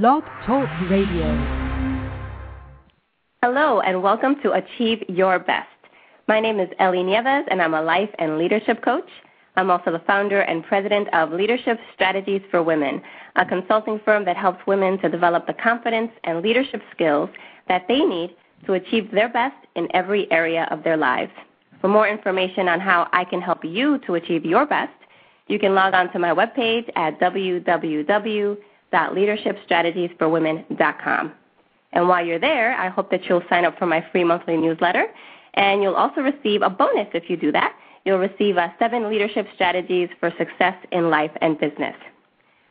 Blog Talk Radio. Hello, and welcome to Achieve Your Best. My name is Ellie Nieves, and I'm a life and leadership coach. I'm also the founder and president of Leadership Strategies for Women, a consulting firm that helps women to develop the confidence and leadership skills that they need to achieve their best in every area of their lives. For more information on how I can help you to achieve your best, you can log on to my webpage at www.leadershipstrategiesforwomen.com. And while you're there, I hope that you'll sign up for my free monthly newsletter, and you'll also receive a bonus if you do that. You'll receive uh, seven leadership strategies for success in life and business.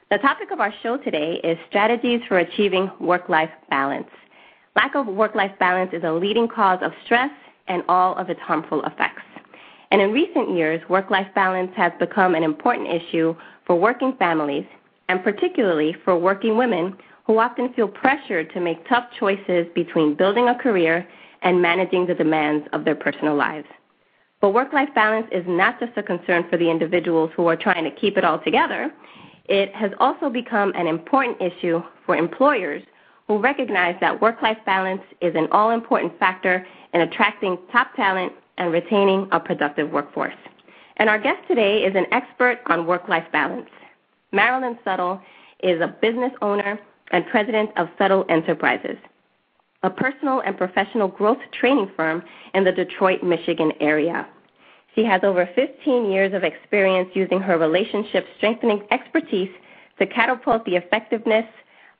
The topic of our show today is strategies for achieving work life balance. Lack of work life balance is a leading cause of stress and all of its harmful effects. And in recent years, work life balance has become an important issue for working families, and particularly for working women who often feel pressured to make tough choices between building a career and managing the demands of their personal lives. But work life balance is not just a concern for the individuals who are trying to keep it all together. It has also become an important issue for employers who recognize that work life balance is an all important factor in attracting top talent and retaining a productive workforce. And our guest today is an expert on work life balance. Marilyn Suttle is a business owner and president of Suttle Enterprises, a personal and professional growth training firm in the Detroit, Michigan area. She has over 15 years of experience using her relationship strengthening expertise to catapult the effectiveness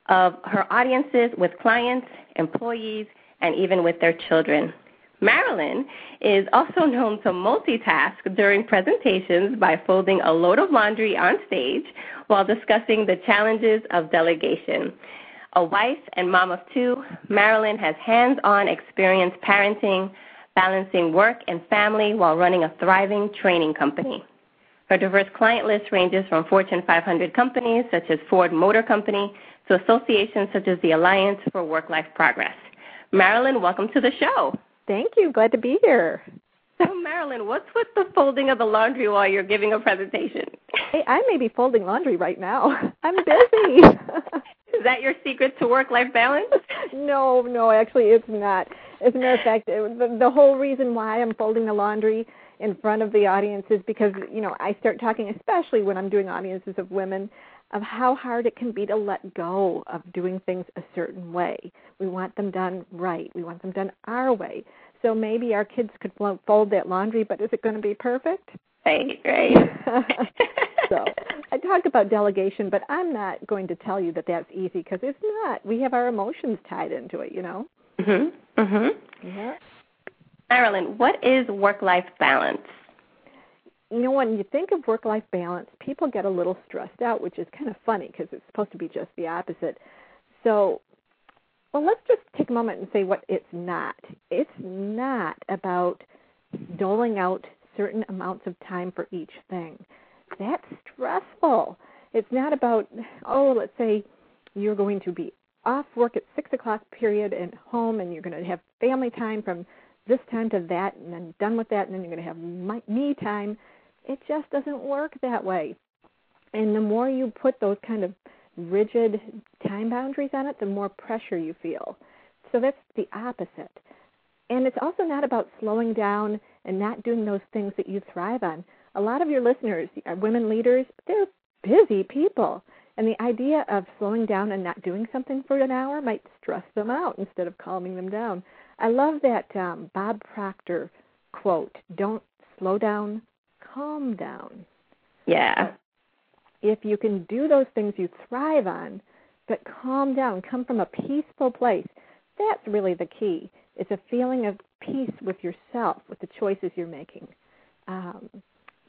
of her audiences with clients, employees, and even with their children. Marilyn is also known to multitask during presentations by folding a load of laundry on stage while discussing the challenges of delegation. A wife and mom of two, Marilyn has hands on experience parenting, balancing work and family while running a thriving training company. Her diverse client list ranges from Fortune 500 companies such as Ford Motor Company to associations such as the Alliance for Work Life Progress. Marilyn, welcome to the show. Thank you. Glad to be here. So, Marilyn, what's with the folding of the laundry while you're giving a presentation? Hey, I may be folding laundry right now. I'm busy. Is that your secret to work-life balance? no, no, actually, it's not. As a matter of fact, it, the, the whole reason why I'm folding the laundry in front of the audience is because you know I start talking, especially when I'm doing audiences of women, of how hard it can be to let go of doing things a certain way. We want them done right. We want them done our way. So maybe our kids could fold that laundry, but is it going to be perfect? Right, right. So I talk about delegation, but I'm not going to tell you that that's easy because it's not. We have our emotions tied into it, you know. Mhm. Mhm. Yeah. Marilyn, what is work-life balance? you know, when you think of work life balance, people get a little stressed out, which is kind of funny because it's supposed to be just the opposite. So, well, let's just take a moment and say what it's not. It's not about doling out certain amounts of time for each thing. That's stressful. It's not about, oh, let's say you're going to be off work at six o'clock period and home and you're going to have family time from this time to that and then done with that and then you're going to have my, me time it just doesn't work that way. And the more you put those kind of rigid time boundaries on it, the more pressure you feel. So that's the opposite. And it's also not about slowing down and not doing those things that you thrive on. A lot of your listeners, women leaders, they're busy people. And the idea of slowing down and not doing something for an hour might stress them out instead of calming them down. I love that um, Bob Proctor quote don't slow down, calm down. Yeah. If you can do those things you thrive on, but calm down, come from a peaceful place, that's really the key. It's a feeling of peace with yourself, with the choices you're making. Um,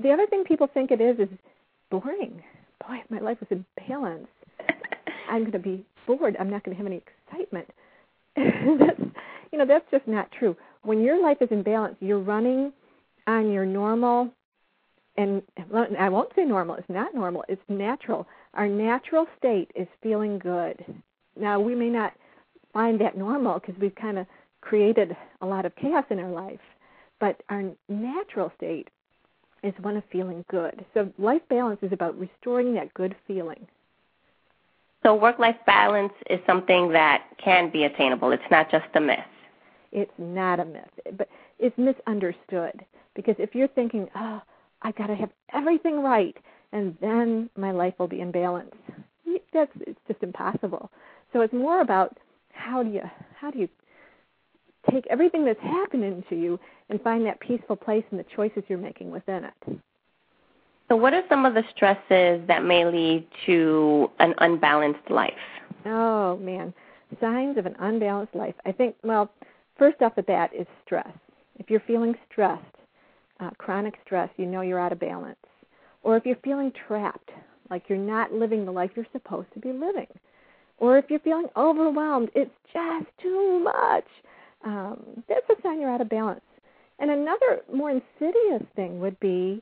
the other thing people think it is is boring. Boy, if my life was in balance, I'm going to be bored. I'm not going to have any excitement. that's, you know, that's just not true. When your life is in balance, you're running on your normal and I won't say normal, it's not normal, it's natural. Our natural state is feeling good. Now, we may not find that normal because we've kind of created a lot of chaos in our life, but our natural state is one of feeling good. So, life balance is about restoring that good feeling. So work life balance is something that can be attainable. It's not just a myth. It's not a myth, but it's misunderstood because if you're thinking, "Oh, I got to have everything right and then my life will be in balance." That's it's just impossible. So it's more about how do you how do you take everything that's happening to you and find that peaceful place in the choices you're making within it. So, what are some of the stresses that may lead to an unbalanced life? Oh, man. Signs of an unbalanced life. I think, well, first off the bat is stress. If you're feeling stressed, uh, chronic stress, you know you're out of balance. Or if you're feeling trapped, like you're not living the life you're supposed to be living. Or if you're feeling overwhelmed, it's just too much. Um, that's a sign you're out of balance. And another more insidious thing would be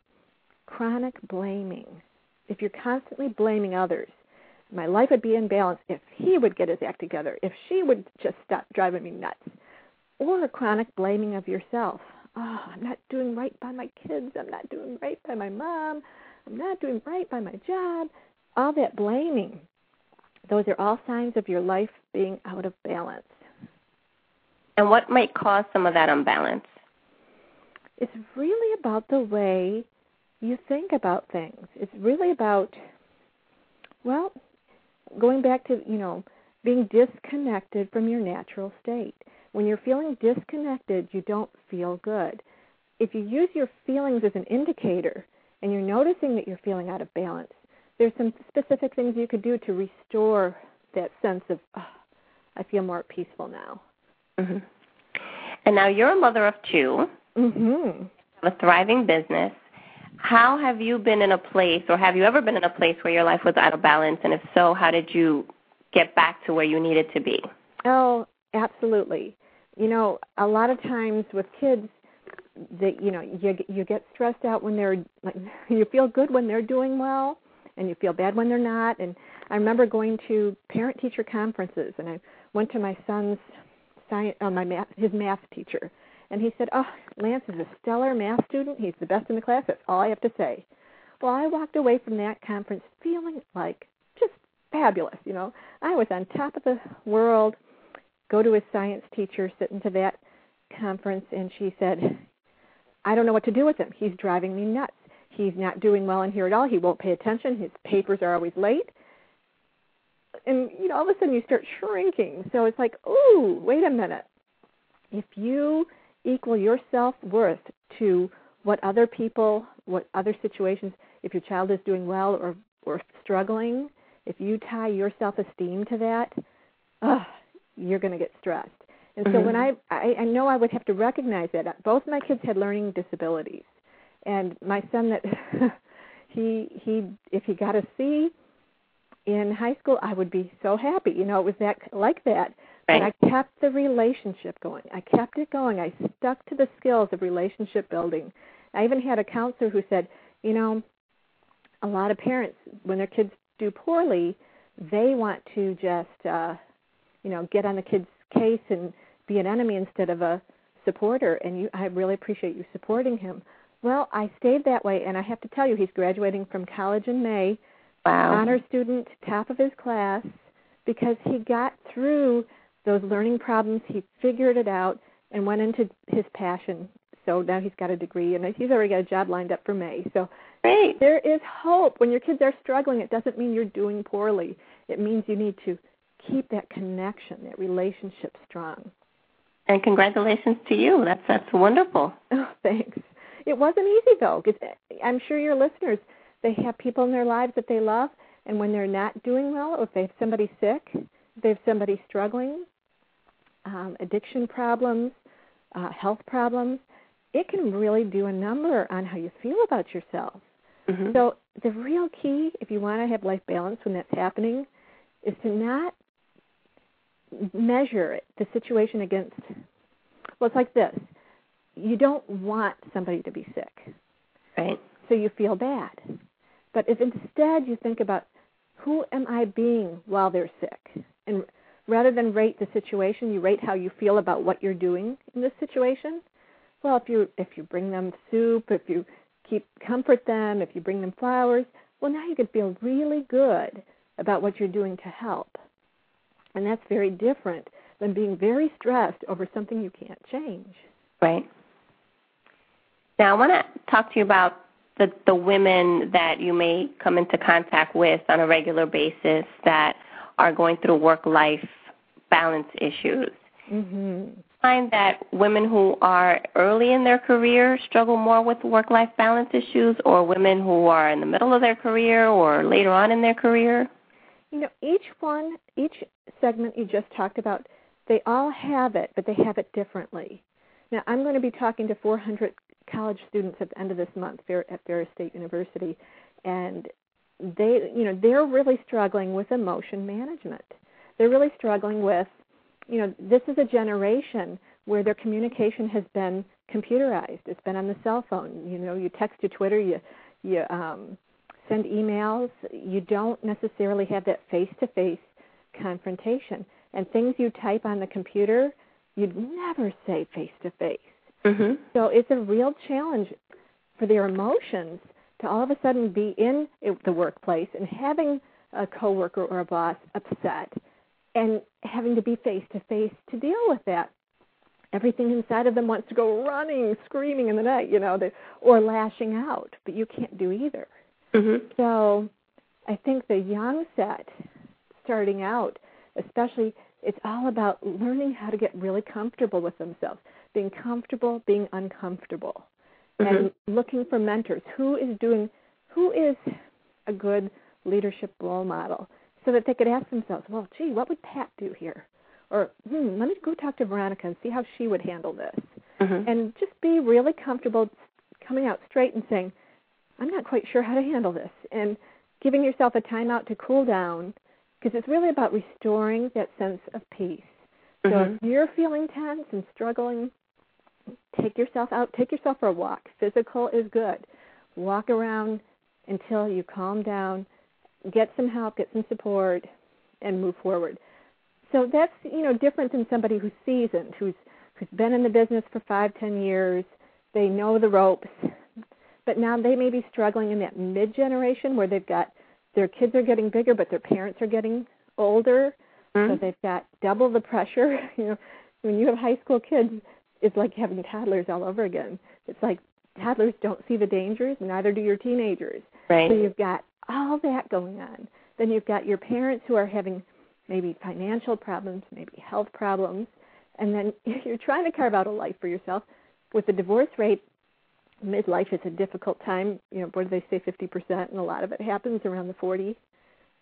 chronic blaming. If you're constantly blaming others, my life would be in balance if he would get his act together, if she would just stop driving me nuts. Or chronic blaming of yourself. Oh, I'm not doing right by my kids. I'm not doing right by my mom. I'm not doing right by my job. All that blaming. Those are all signs of your life being out of balance. And what might cause some of that imbalance? It's really about the way you think about things. It's really about, well, going back to, you know, being disconnected from your natural state. When you're feeling disconnected, you don't feel good. If you use your feelings as an indicator and you're noticing that you're feeling out of balance, there's some specific things you could do to restore that sense of, oh, I feel more peaceful now. Mm-hmm. And now you're a mother of 2 mm-hmm. a thriving business. How have you been in a place, or have you ever been in a place where your life was out of balance? And if so, how did you get back to where you needed to be? Oh, absolutely. You know, a lot of times with kids, that you know, you you get stressed out when they're like, you feel good when they're doing well, and you feel bad when they're not. And I remember going to parent teacher conferences, and I went to my son's science, uh, my math, his math teacher, and he said, "Oh, Lance is a stellar math student. He's the best in the class. That's all I have to say." Well, I walked away from that conference feeling like just fabulous. You know, I was on top of the world. Go to his science teacher, sit into that conference, and she said, "I don't know what to do with him. He's driving me nuts. He's not doing well in here at all. He won't pay attention. His papers are always late." And you know, all of a sudden you start shrinking. So it's like, "Ooh, wait a minute. If you equal your self worth to what other people, what other situations, if your child is doing well or, or struggling, if you tie your self esteem to that, oh, you're going to get stressed. And mm-hmm. so when I, I, I know I would have to recognize that both my kids had learning disabilities, and my son that he he if he got a C in high school, I would be so happy. You know, it was that like that. Right. But I kept the relationship going. I kept it going. I stuck to the skills of relationship building. I even had a counselor who said, you know, a lot of parents when their kids do poorly, they want to just uh, you know, get on the kid's case and be an enemy instead of a supporter and you I really appreciate you supporting him. Well, I stayed that way and I have to tell you he's graduating from college in May. Wow. Honor student, top of his class because he got through those learning problems. He figured it out and went into his passion. So now he's got a degree and he's already got a job lined up for May. So Great. there is hope. When your kids are struggling, it doesn't mean you're doing poorly. It means you need to keep that connection, that relationship strong. And congratulations to you. That's that's wonderful. Oh, thanks. It wasn't easy though, because eh, I'm sure your listeners they have people in their lives that they love, and when they're not doing well, or if they have somebody sick, if they have somebody struggling, um, addiction problems, uh, health problems, it can really do a number on how you feel about yourself. Mm-hmm. So the real key, if you want to have life balance when that's happening, is to not measure it, the situation against. Well, it's like this: you don't want somebody to be sick, right? So you feel bad. But if instead you think about who am I being while they're sick, and rather than rate the situation, you rate how you feel about what you're doing in this situation. Well, if you if you bring them soup, if you keep comfort them, if you bring them flowers, well now you can feel really good about what you're doing to help. And that's very different than being very stressed over something you can't change. Right. Now, I want to talk to you about the, the women that you may come into contact with on a regular basis that are going through work life balance issues. Mm-hmm. Find that women who are early in their career struggle more with work life balance issues, or women who are in the middle of their career or later on in their career? You know, each one, each segment you just talked about, they all have it, but they have it differently. Now, I'm going to be talking to 400 college students at the end of this month at Ferris State University, and they, you know, they're really struggling with emotion management. They're really struggling with, you know, this is a generation where their communication has been computerized. It's been on the cell phone. You know, you text to Twitter, you you um, send emails. You don't necessarily have that face-to-face confrontation. And things you type on the computer, you'd never say face-to-face. Mm-hmm. So it's a real challenge for their emotions to all of a sudden be in the workplace and having a coworker or a boss upset and having to be face to face to deal with that. Everything inside of them wants to go running, screaming in the night, you know, or lashing out, but you can't do either. Mm-hmm. So I think the young set starting out, especially, it's all about learning how to get really comfortable with themselves being comfortable, being uncomfortable, mm-hmm. and looking for mentors. Who is doing, who is a good leadership role model, so that they could ask themselves, well, gee, what would Pat do here? Or, hmm, let me go talk to Veronica and see how she would handle this. Mm-hmm. And just be really comfortable coming out straight and saying, I'm not quite sure how to handle this. And giving yourself a timeout to cool down, because it's really about restoring that sense of peace. So mm-hmm. if you're feeling tense and struggling take yourself out, take yourself for a walk. Physical is good. Walk around until you calm down, get some help, get some support, and move forward. So that's you know different than somebody who's seasoned, who's who's been in the business for five, ten years. They know the ropes, but now they may be struggling in that mid generation where they've got their kids are getting bigger, but their parents are getting older, mm-hmm. so they've got double the pressure. You know, when you have high school kids, it's like having toddlers all over again. It's like toddlers don't see the dangers, neither do your teenagers. Right. So you've got all that going on. Then you've got your parents who are having maybe financial problems, maybe health problems, and then you're trying to carve out a life for yourself. With the divorce rate, midlife is a difficult time. You know, what do they say, 50%, and a lot of it happens around the 40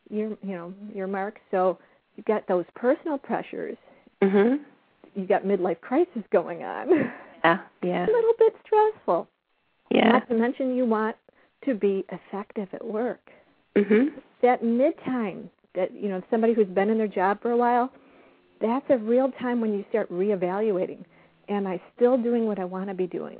year, you know, year mark. So you've got those personal pressures. Mhm you got midlife crisis going on. Yeah, yeah. a little bit stressful. Yeah. Not to mention you want to be effective at work. Mhm. That mid time, that you know, somebody who's been in their job for a while, that's a real time when you start reevaluating. Am I still doing what I want to be doing?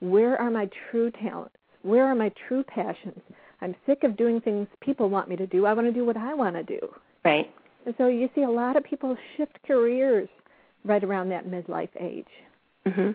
Where are my true talents? Where are my true passions? I'm sick of doing things people want me to do. I want to do what I want to do. Right. And so you see a lot of people shift careers right around that midlife age, mm-hmm.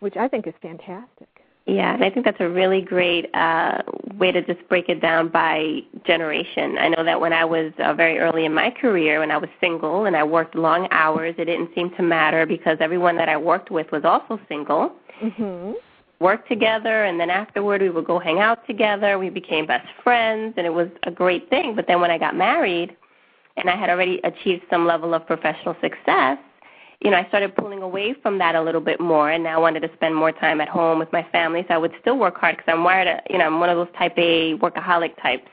which I think is fantastic. Yeah, and I think that's a really great uh, way to just break it down by generation. I know that when I was uh, very early in my career, when I was single and I worked long hours, it didn't seem to matter because everyone that I worked with was also single. Mm-hmm. Worked together, and then afterward we would go hang out together. We became best friends, and it was a great thing. But then when I got married, and I had already achieved some level of professional success, you know, I started pulling away from that a little bit more, and now I wanted to spend more time at home with my family. So I would still work hard because I'm wired, you know, I'm one of those type A workaholic types.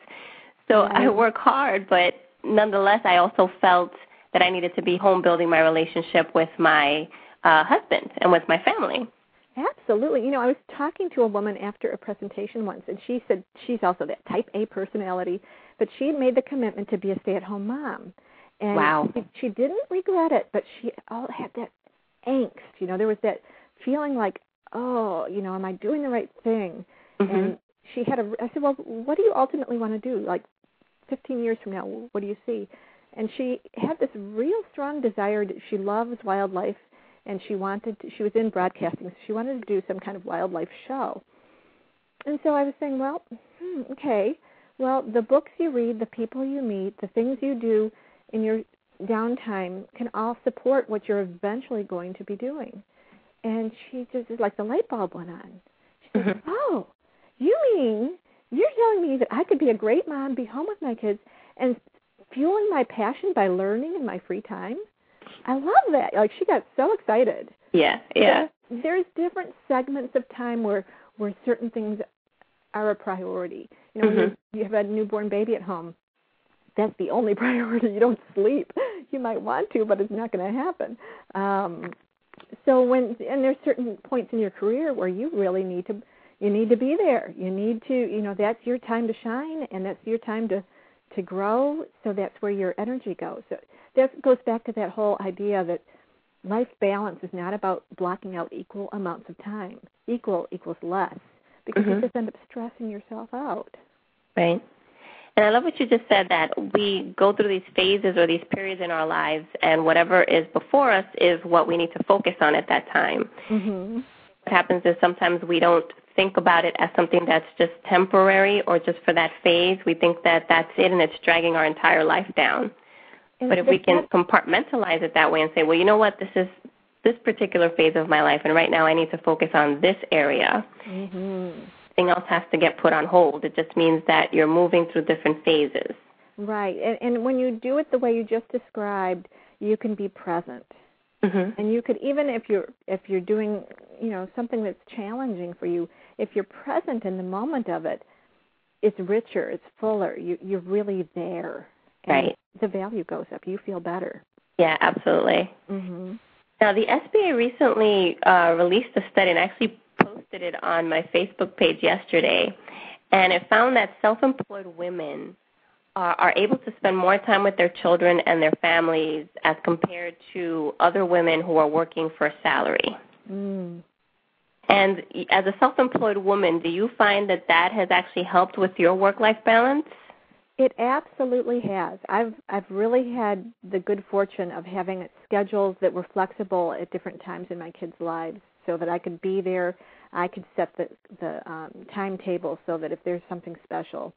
So mm-hmm. I work hard, but nonetheless, I also felt that I needed to be home building my relationship with my uh, husband and with my family. Absolutely. You know, I was talking to a woman after a presentation once, and she said she's also that type A personality, but she had made the commitment to be a stay-at-home mom. And wow. she, she didn't regret it, but she all had that angst. You know, there was that feeling like, oh, you know, am I doing the right thing? Mm-hmm. And she had a. I said, well, what do you ultimately want to do? Like, 15 years from now, what do you see? And she had this real strong desire. To, she loves wildlife, and she wanted. To, she was in broadcasting, so she wanted to do some kind of wildlife show. And so I was saying, well, hmm, okay, Well, the books you read, the people you meet, the things you do in your downtime can all support what you're eventually going to be doing. And she just is like the light bulb went on. She said, mm-hmm. "Oh, you mean you're telling me that I could be a great mom, be home with my kids, and fueling my passion by learning in my free time?" I love that. Like she got so excited. Yeah, yeah. there's different segments of time where where certain things are a priority. You know, mm-hmm. when you have a newborn baby at home, that's the only priority. You don't sleep. You might want to, but it's not going to happen. Um, so when and there's certain points in your career where you really need to you need to be there. You need to you know that's your time to shine and that's your time to to grow. So that's where your energy goes. So that goes back to that whole idea that life balance is not about blocking out equal amounts of time. Equal equals less because mm-hmm. you just end up stressing yourself out. Right. And I love what you just said that we go through these phases or these periods in our lives, and whatever is before us is what we need to focus on at that time. Mm-hmm. What happens is sometimes we don't think about it as something that's just temporary or just for that phase. We think that that's it and it's dragging our entire life down. And but if we can compartmentalize it that way and say, well, you know what, this is this particular phase of my life, and right now I need to focus on this area. Mm-hmm everything else has to get put on hold. It just means that you're moving through different phases. Right. And, and when you do it the way you just described, you can be present. Mm-hmm. And you could even if you're if you're doing, you know, something that's challenging for you, if you're present in the moment of it, it's richer, it's fuller. You you're really there. right. The value goes up. You feel better. Yeah, absolutely. Mm-hmm. Now, the SBA recently uh, released a study and actually posted it on my Facebook page yesterday, and it found that self-employed women are, are able to spend more time with their children and their families as compared to other women who are working for a salary. Mm. And as a self-employed woman, do you find that that has actually helped with your work-life balance? It absolutely has. I've I've really had the good fortune of having schedules that were flexible at different times in my kids' lives so that I could be there. I could set the the um, timetable so that if there's something special,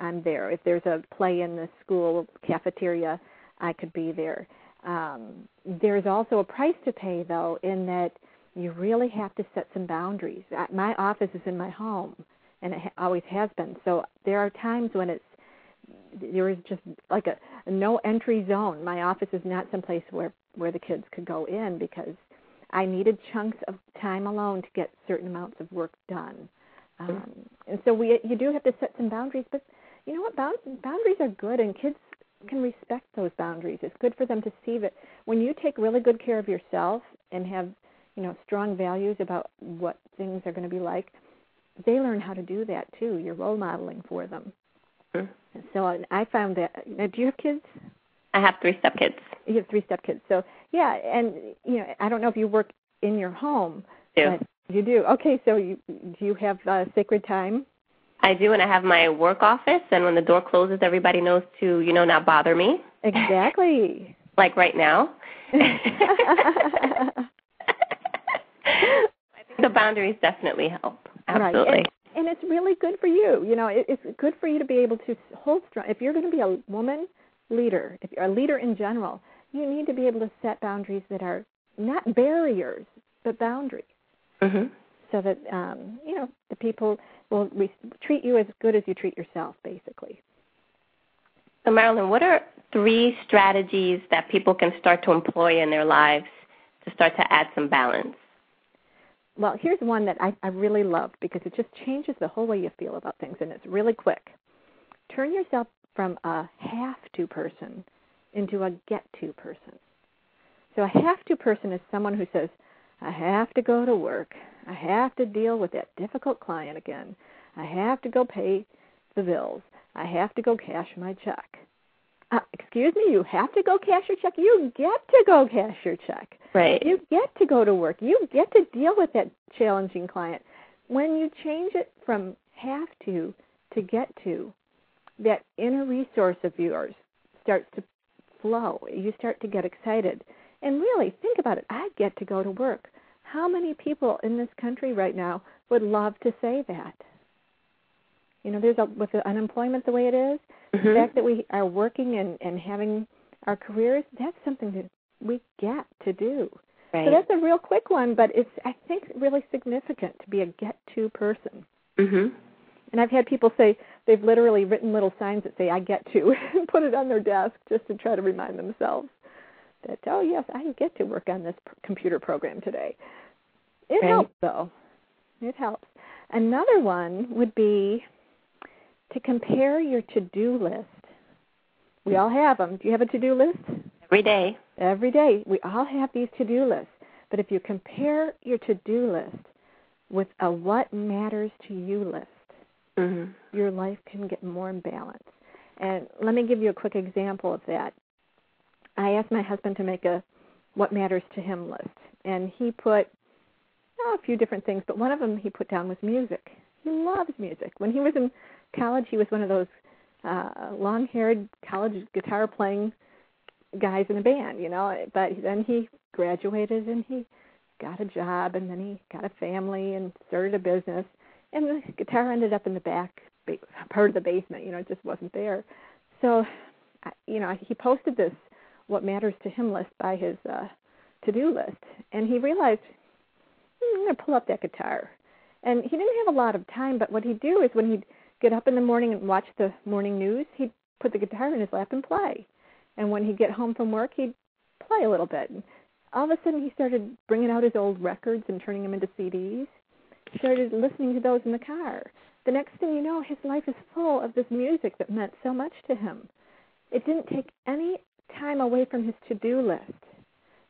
I'm there. If there's a play in the school cafeteria, I could be there. Um, there's also a price to pay though, in that you really have to set some boundaries. My office is in my home, and it always has been. So there are times when it's there is just like a, a no entry zone. My office is not someplace where where the kids could go in because I needed chunks of time alone to get certain amounts of work done. Um, and so we you do have to set some boundaries, but you know what? Bound, boundaries are good, and kids can respect those boundaries. It's good for them to see that when you take really good care of yourself and have you know strong values about what things are going to be like, they learn how to do that too. You're role modeling for them. Mm-hmm. So I found that. Now, do you have kids? I have three step kids. You have three step kids. So yeah, and you know, I don't know if you work in your home. Do. you do. Okay, so you do you have uh, sacred time? I do, and I have my work office, and when the door closes, everybody knows to, you know, not bother me. Exactly. like right now. I think the boundaries definitely help. Absolutely. Right. And, and it's really good for you. You know, it, it's good for you to be able to hold strong. If you're going to be a woman leader, if you're a leader in general, you need to be able to set boundaries that are not barriers, but boundaries. Mm-hmm. So that um, you know the people will re- treat you as good as you treat yourself, basically. So, Marilyn, what are three strategies that people can start to employ in their lives to start to add some balance? Well, here's one that I, I really love because it just changes the whole way you feel about things, and it's really quick. Turn yourself from a have to person into a get to person. So a have to person is someone who says, I have to go to work. I have to deal with that difficult client again. I have to go pay the bills. I have to go cash my check. Uh, excuse me, you have to go cash your check. You get to go cash your check. Right. You get to go to work. You get to deal with that challenging client. When you change it from have to to get to, that inner resource of yours starts to flow. You start to get excited. And really, think about it. I get to go to work. How many people in this country right now would love to say that? You know, there's a with the unemployment the way it is, Mm-hmm. the fact that we are working and and having our careers, that's something that we get to do. Right. So that's a real quick one, but it's I think really significant to be a get to person. mhm. And I've had people say they've literally written little signs that say "I get to" and put it on their desk just to try to remind themselves that oh yes, I get to work on this p- computer program today. It Right. helps though. It helps. Another one would be to compare your to-do list. We all have them. Do you have a to-do list? Every day. Every day, we all have these to do lists. But if you compare your to do list with a what matters to you list, Mhm. your life can get more in balance. And let me give you a quick example of that. I asked my husband to make a what matters to him list, and he put oh, a few different things, but one of them he put down was music. He loves music. When he was in college, he was one of those uh, long-haired college guitar playing guys in a band, you know. But then he graduated and he got a job, and then he got a family and started a business. And the guitar ended up in the back ba- part of the basement. You know, it just wasn't there. So, you know, he posted this "What Matters to Him" list by his uh, to-do list, and he realized "Hmm, I'm going to pull up that guitar. And he didn't have a lot of time, but what he'd do is when he'd get up in the morning and watch the morning news, he'd put the guitar in his lap and play. And when he'd get home from work, he'd play a little bit. And all of a sudden, he started bringing out his old records and turning them into CDs. Started listening to those in the car. The next thing you know, his life is full of this music that meant so much to him. It didn't take any time away from his to-do list,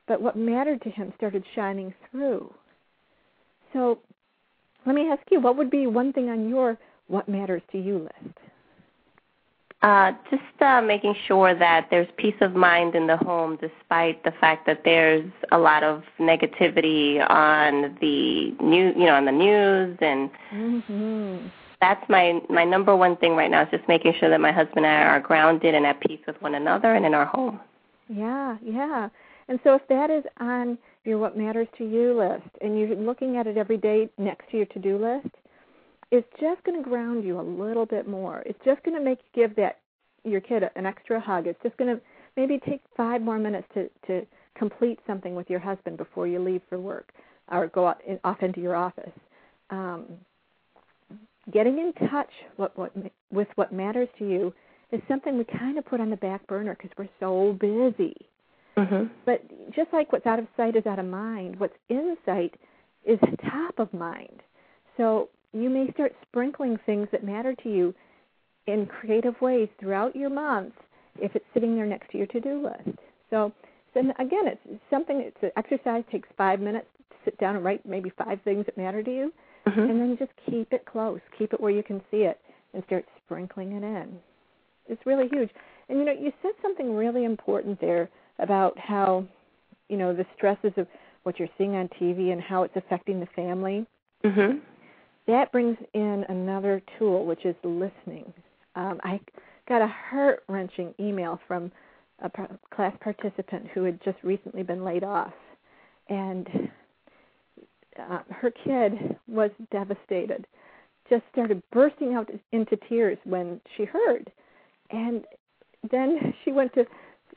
but what mattered to him started shining through. So, let me ask you, what would be one thing on your what matters to you list? Uh, just uh, making sure that there's peace of mind in the home, despite the fact that there's a lot of negativity on the new, you know, on the news, and Mm-hmm. that's my my number one thing right now is just making sure that my husband and I are grounded and at peace with one another and in our home. Yeah, yeah. And so if that is on your what matters to you list and you're looking at it every day next to your to-do list, it's just going to ground you a little bit more. It's just going to make you give that your kid an extra hug. It's just going to maybe take 5 more minutes to to complete something with your husband before you leave for work or go out in, off into your office. Um, getting in touch what, what, with what matters to you is something we kind of put on the back burner because we're so busy. Mhm. But just like what's out of sight is out of mind, what's in sight is top of mind. So you may start sprinkling things that matter to you in creative ways throughout your month if it's sitting there next to your to-do list. So, then again, it's something. It's an exercise takes five minutes to sit down and write maybe five things that matter to you, Mhm. and then just keep it close, keep it where you can see it, and start sprinkling it in. It's really huge. And you know, you said something really important there about how, you know, the stresses of what you're seeing on TV and how it's affecting the family. Mhm. That brings in another tool, which is listening. Um, I got a heart wrenching email from a class participant who had just recently been laid off, and uh, her kid was devastated. Just started bursting out into tears when she heard, and then she went to.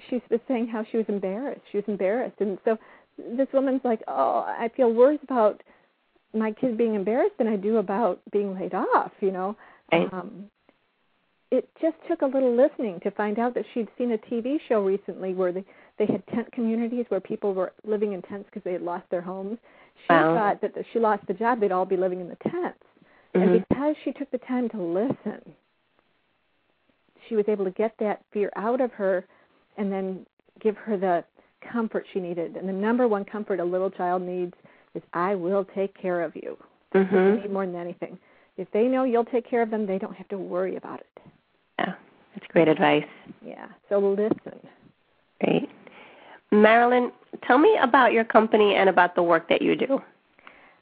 She was saying how she was embarrassed. She was embarrassed, and so this woman's like, "Oh, I feel worse about my kid being embarrassed than I do about being laid off." You know. Right. Um, it just took a little listening to find out that she'd seen a TV show recently where they they had tent communities where people were living in tents because they had lost their homes. She Wow. thought that if she lost the job, they'd all be living in the tents. Mhm. And because she took the time to listen, she was able to get that fear out of her and then give her the comfort she needed. And the number one comfort a little child needs is I will take care of you. That's what they Mhm. need more than anything. If they know you'll take care of them, they don't have to worry about it. Yeah, that's great advice. Yeah. So listen. Great. Marilyn, tell me about your company and about the work that you do.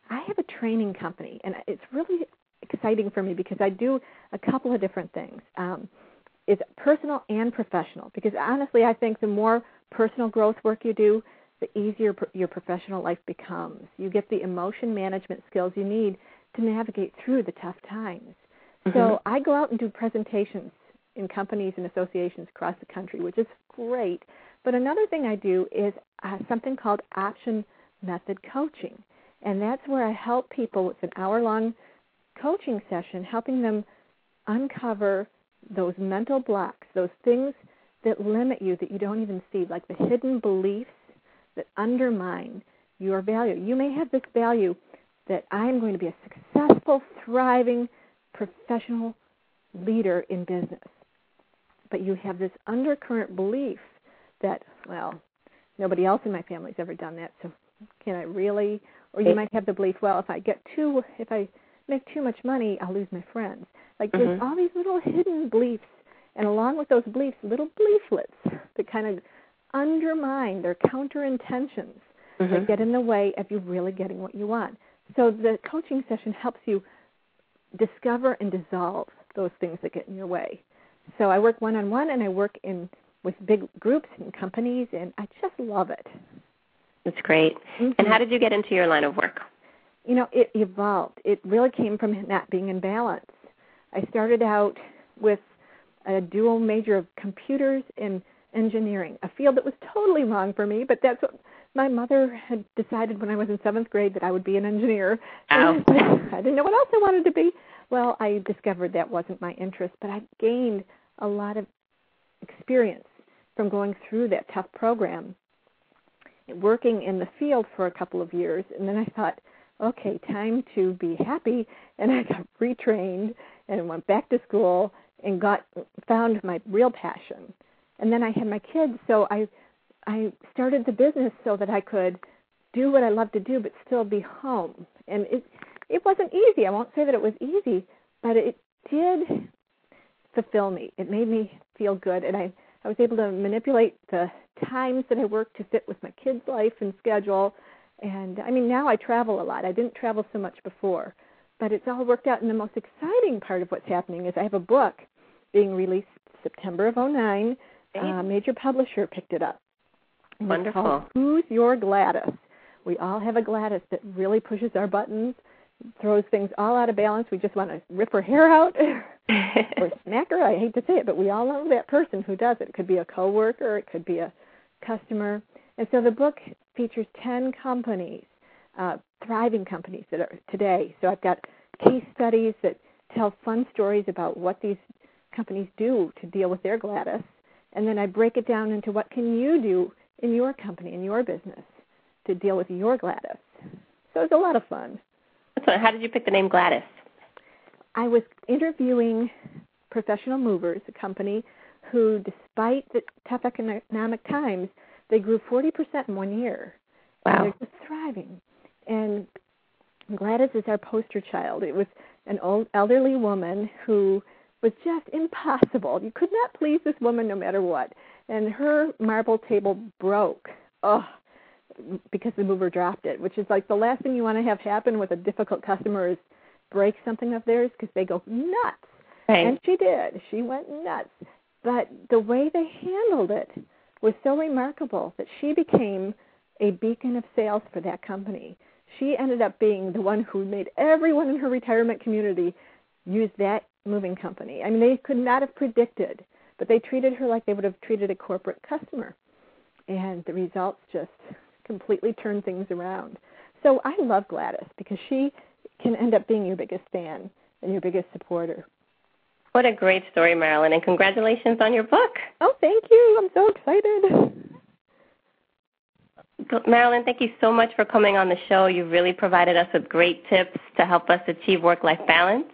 I have a training company, and it's really exciting for me because I do a couple of different things. Um, it's personal and professional because honestly, I think the more personal growth work you do, the easier your professional life becomes. You get the emotion management skills you need to navigate through the tough times. Mm-hmm. So I go out and do presentations in companies and associations across the country, which is great. But another thing I do is uh, something called Option Method Coaching. And that's where I help people with an hour long coaching session, helping them uncover those mental blocks, those things that limit you that you don't even see, like the hidden beliefs that undermine your value. You may have this value that I am going to be a successful, thriving, professional leader in business. But you have this undercurrent belief that, well, nobody else in my family's ever done that, so can I really? Or you might have the belief, well, if I get too, if I make too much money, I'll lose my friends. Like mm-hmm. there's all these little hidden beliefs, and along with those beliefs, little belieflets that kind of undermine their counter intentions mm-hmm. that get in the way of you really getting what you want. So the coaching session helps you discover and dissolve those things that get in your way. So I work one on one and I work in with big groups and companies and I just love it. That's great. Mm-hmm. And how did you get into your line of work? You know, it evolved. It really came from not being in balance. I started out with a dual major of computers and engineering, a field that was totally wrong for me, but that's what my mother had decided when I was in seventh grade that I would be an engineer. Ow. I didn't know what else I wanted to be. Well, I discovered that wasn't my interest, but I gained a lot of experience from going through that tough program, working in the field for a couple of years, and then I thought, okay, time to be happy, and I got retrained and went back to school and got found my real passion. And then I had my kids, so I I started the business so that I could do what I love to do, but still be home. And it it wasn't easy. I won't say that it was easy, but it did fulfill me. It made me feel good, and I I was able to manipulate the times that I worked to fit with my kids' life and schedule. And I mean, now I travel a lot. I didn't travel so much before, but it's all worked out. And the most exciting part of what's happening is I have a book being released September of 09. A major publisher picked it up. Wonderful. Who's your Gladys? We all have a Gladys that really pushes our buttons, throws things all out of balance. We just want to rip her hair out or smack her. I hate to say it, but we all know that person who does it. It could be a coworker, it could be a customer. And so the book features 10 companies, uh, thriving companies that are today. So I've got case studies that tell fun stories about what these companies do to deal with their Gladys. And then I break it down into what can you do in your company, in your business, to deal with your Gladys. So it's a lot of fun. So how did you pick the name Gladys? I was interviewing Professional Movers, a company who, despite the tough economic times, they grew 40% in one year. Wow. And they're just thriving. And Gladys is our poster child. It was an old elderly woman who was just impossible. You could not please this woman no matter what. And her marble table broke. Oh, because the mover dropped it, which is like the last thing you want to have happen with a difficult customer is break something of theirs because they go nuts. Right. And she did. She went nuts. But the way they handled it was so remarkable that she became a beacon of sales for that company. She ended up being the one who made everyone in her retirement community use that moving company. I mean, they could not have predicted, but they treated her like they would have treated a corporate customer. And the results just completely turned things around. So I love Gladys because she can end up being your biggest fan and your biggest supporter. What a great story, Marilyn, and congratulations on your book. Oh, thank you. I'm so excited. Marilyn, thank you so much for coming on the show. You've really provided us with great tips to help us achieve work life balance.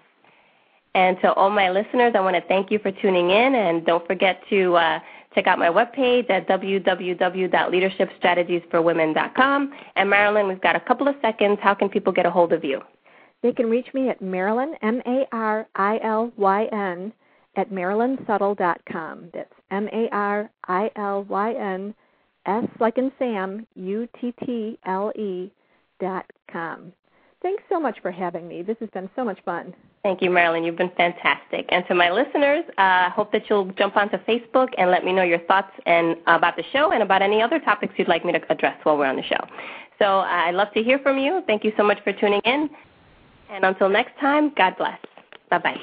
And to all my listeners, I want to thank you for tuning in. And don't forget to uh, check out my webpage at www.leadershipstrategiesforwomen.com. And Marilyn, we've got a couple of seconds. How can people get a hold of you? They can reach me at Marilyn, M A R I L Y N, at marilynsuttle.com. That's M A R I L Y N, S like in Sam, U T T L E dot com. Thanks so much for having me. This has been so much fun. Thank you, Marilyn. You've been fantastic. And to my listeners, I uh, hope that you'll jump onto Facebook and let me know your thoughts and about the show and about any other topics you'd like me to address while we're on the show. So uh, I'd love to hear from you. Thank you so much for tuning in. And until next time, God bless. Bye bye.